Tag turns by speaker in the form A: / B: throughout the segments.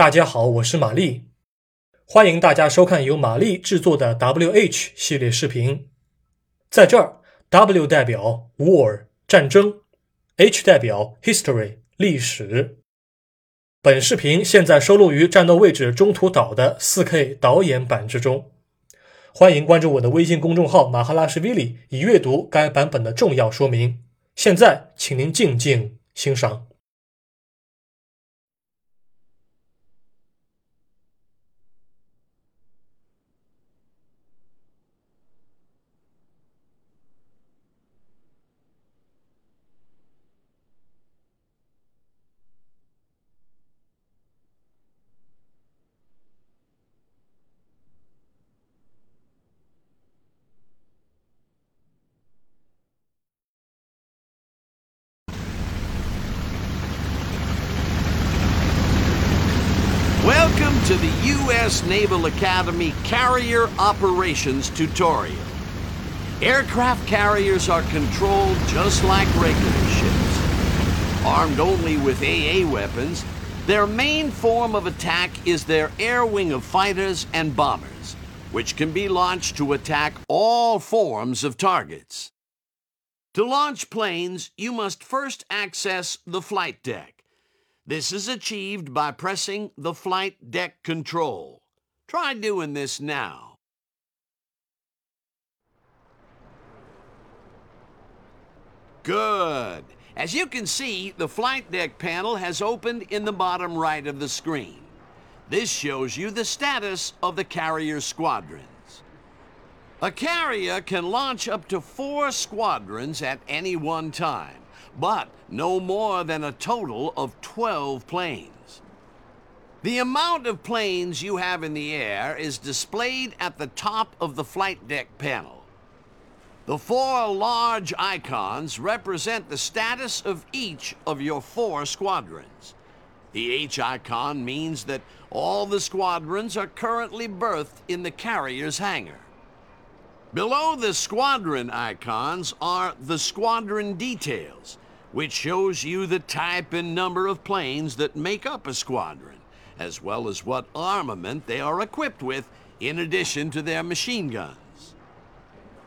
A: 大家好，我是玛丽，欢迎大家收看由玛丽制作的 WH 系列视频。在这儿，W 代表 War 战争，H 代表 History 历史。本视频现在收录于《战斗位置：中途岛》的 4K 导演版之中。欢迎关注我的微信公众号“马哈拉什 v 里”，以阅读该版本的重要说明。现在，请您静静欣赏。
B: Welcome to the U.S. Naval Academy Carrier Operations Tutorial. Aircraft carriers are controlled just like regular ships. Armed only with AA weapons, their main form of attack is their air wing of fighters and bombers, which can be launched to attack all forms of targets. To launch planes, you must first access the flight deck. This is achieved by pressing the flight deck control. Try doing this now. Good. As you can see, the flight deck panel has opened in the bottom right of the screen. This shows you the status of the carrier squadrons. A carrier can launch up to four squadrons at any one time, but no more than a total of 12 planes. The amount of planes you have in the air is displayed at the top of the flight deck panel. The four large icons represent the status of each of your four squadrons. The H icon means that all the squadrons are currently berthed in the carrier's hangar. Below the squadron icons are the squadron details, which shows you the type and number of planes that make up a squadron, as well as what armament they are equipped with in addition to their machine guns.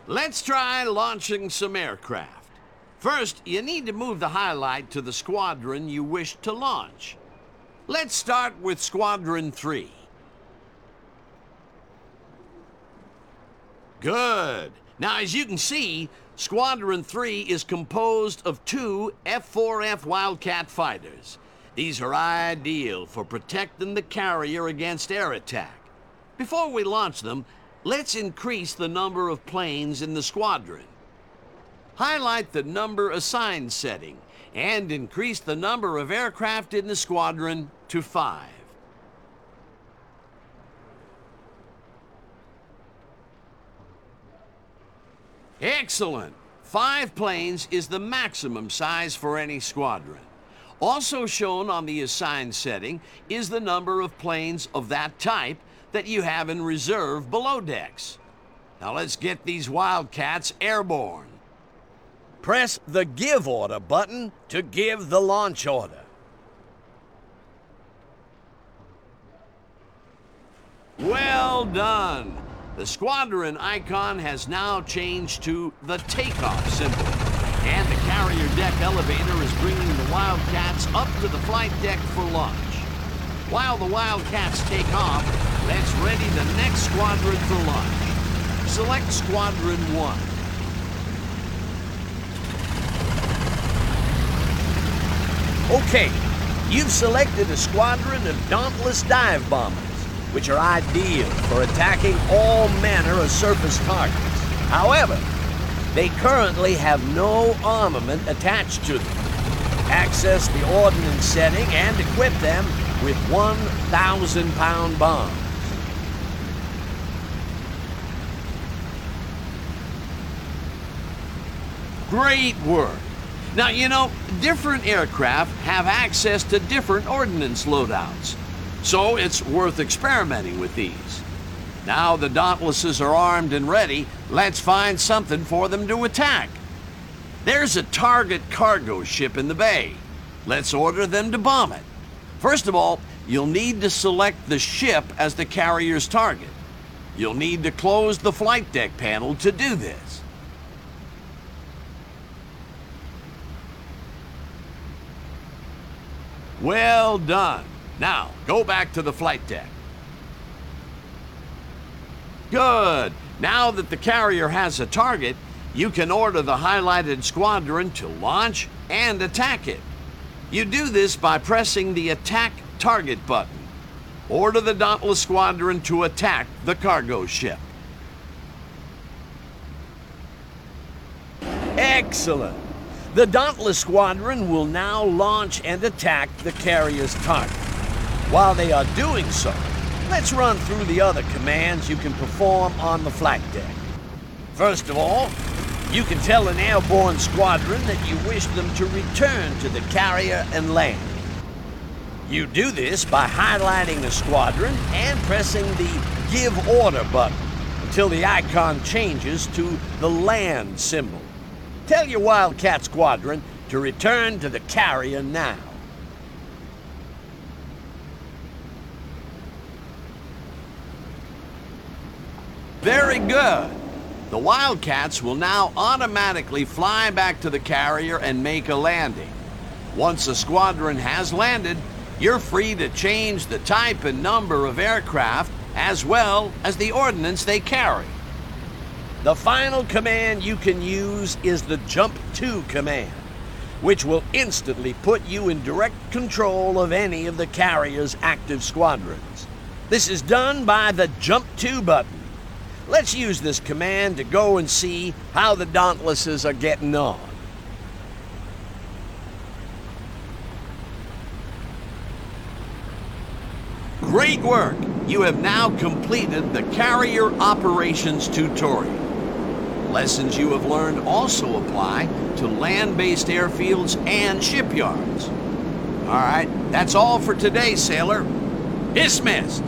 B: Let's try launching some aircraft. First, you need to move the highlight to the squadron you wish to launch. Let's start with Squadron 3. Good. Now, as you can see, Squadron 3 is composed of two F-4F Wildcat fighters. These are ideal for protecting the carrier against air attack. Before we launch them, let's increase the number of planes in the squadron. Highlight the number assigned setting and increase the number of aircraft in the squadron to five. Excellent. Five planes is the maximum size for any squadron. Also shown on the assigned setting is the number of planes of that type that you have in reserve below decks. Now let's get these Wildcats airborne. Press the Give Order button to give the launch order. Well done! The squadron icon has now changed to the takeoff symbol. And the carrier deck elevator is bringing the Wildcats up to the flight deck for launch. While the Wildcats take off, let's ready the next squadron for launch. Select Squadron 1. Okay, you've selected a squadron of Dauntless dive bombers which are ideal for attacking all manner of surface targets. However, they currently have no armament attached to them. Access the ordnance setting and equip them with 1,000 pound bombs. Great work. Now, you know, different aircraft have access to different ordnance loadouts. So it's worth experimenting with these. Now the Dauntlesses are armed and ready, let's find something for them to attack. There's a target cargo ship in the bay. Let's order them to bomb it. First of all, you'll need to select the ship as the carrier's target. You'll need to close the flight deck panel to do this. Well done. Now, go back to the flight deck. Good. Now that the carrier has a target, you can order the highlighted squadron to launch and attack it. You do this by pressing the Attack Target button. Order the Dauntless Squadron to attack the cargo ship. Excellent. The Dauntless Squadron will now launch and attack the carrier's target. While they are doing so, let's run through the other commands you can perform on the flight deck. First of all, you can tell an airborne squadron that you wish them to return to the carrier and land. You do this by highlighting the squadron and pressing the Give Order button until the icon changes to the land symbol. Tell your Wildcat squadron to return to the carrier now. Very good. The Wildcats will now automatically fly back to the carrier and make a landing. Once a squadron has landed, you're free to change the type and number of aircraft as well as the ordnance they carry. The final command you can use is the Jump To command, which will instantly put you in direct control of any of the carrier's active squadrons. This is done by the Jump To button. Let's use this command to go and see how the Dauntlesses are getting on. Great work! You have now completed the Carrier Operations tutorial. Lessons you have learned also apply to land-based airfields and shipyards. All right, that's all for today, sailor. Dismissed!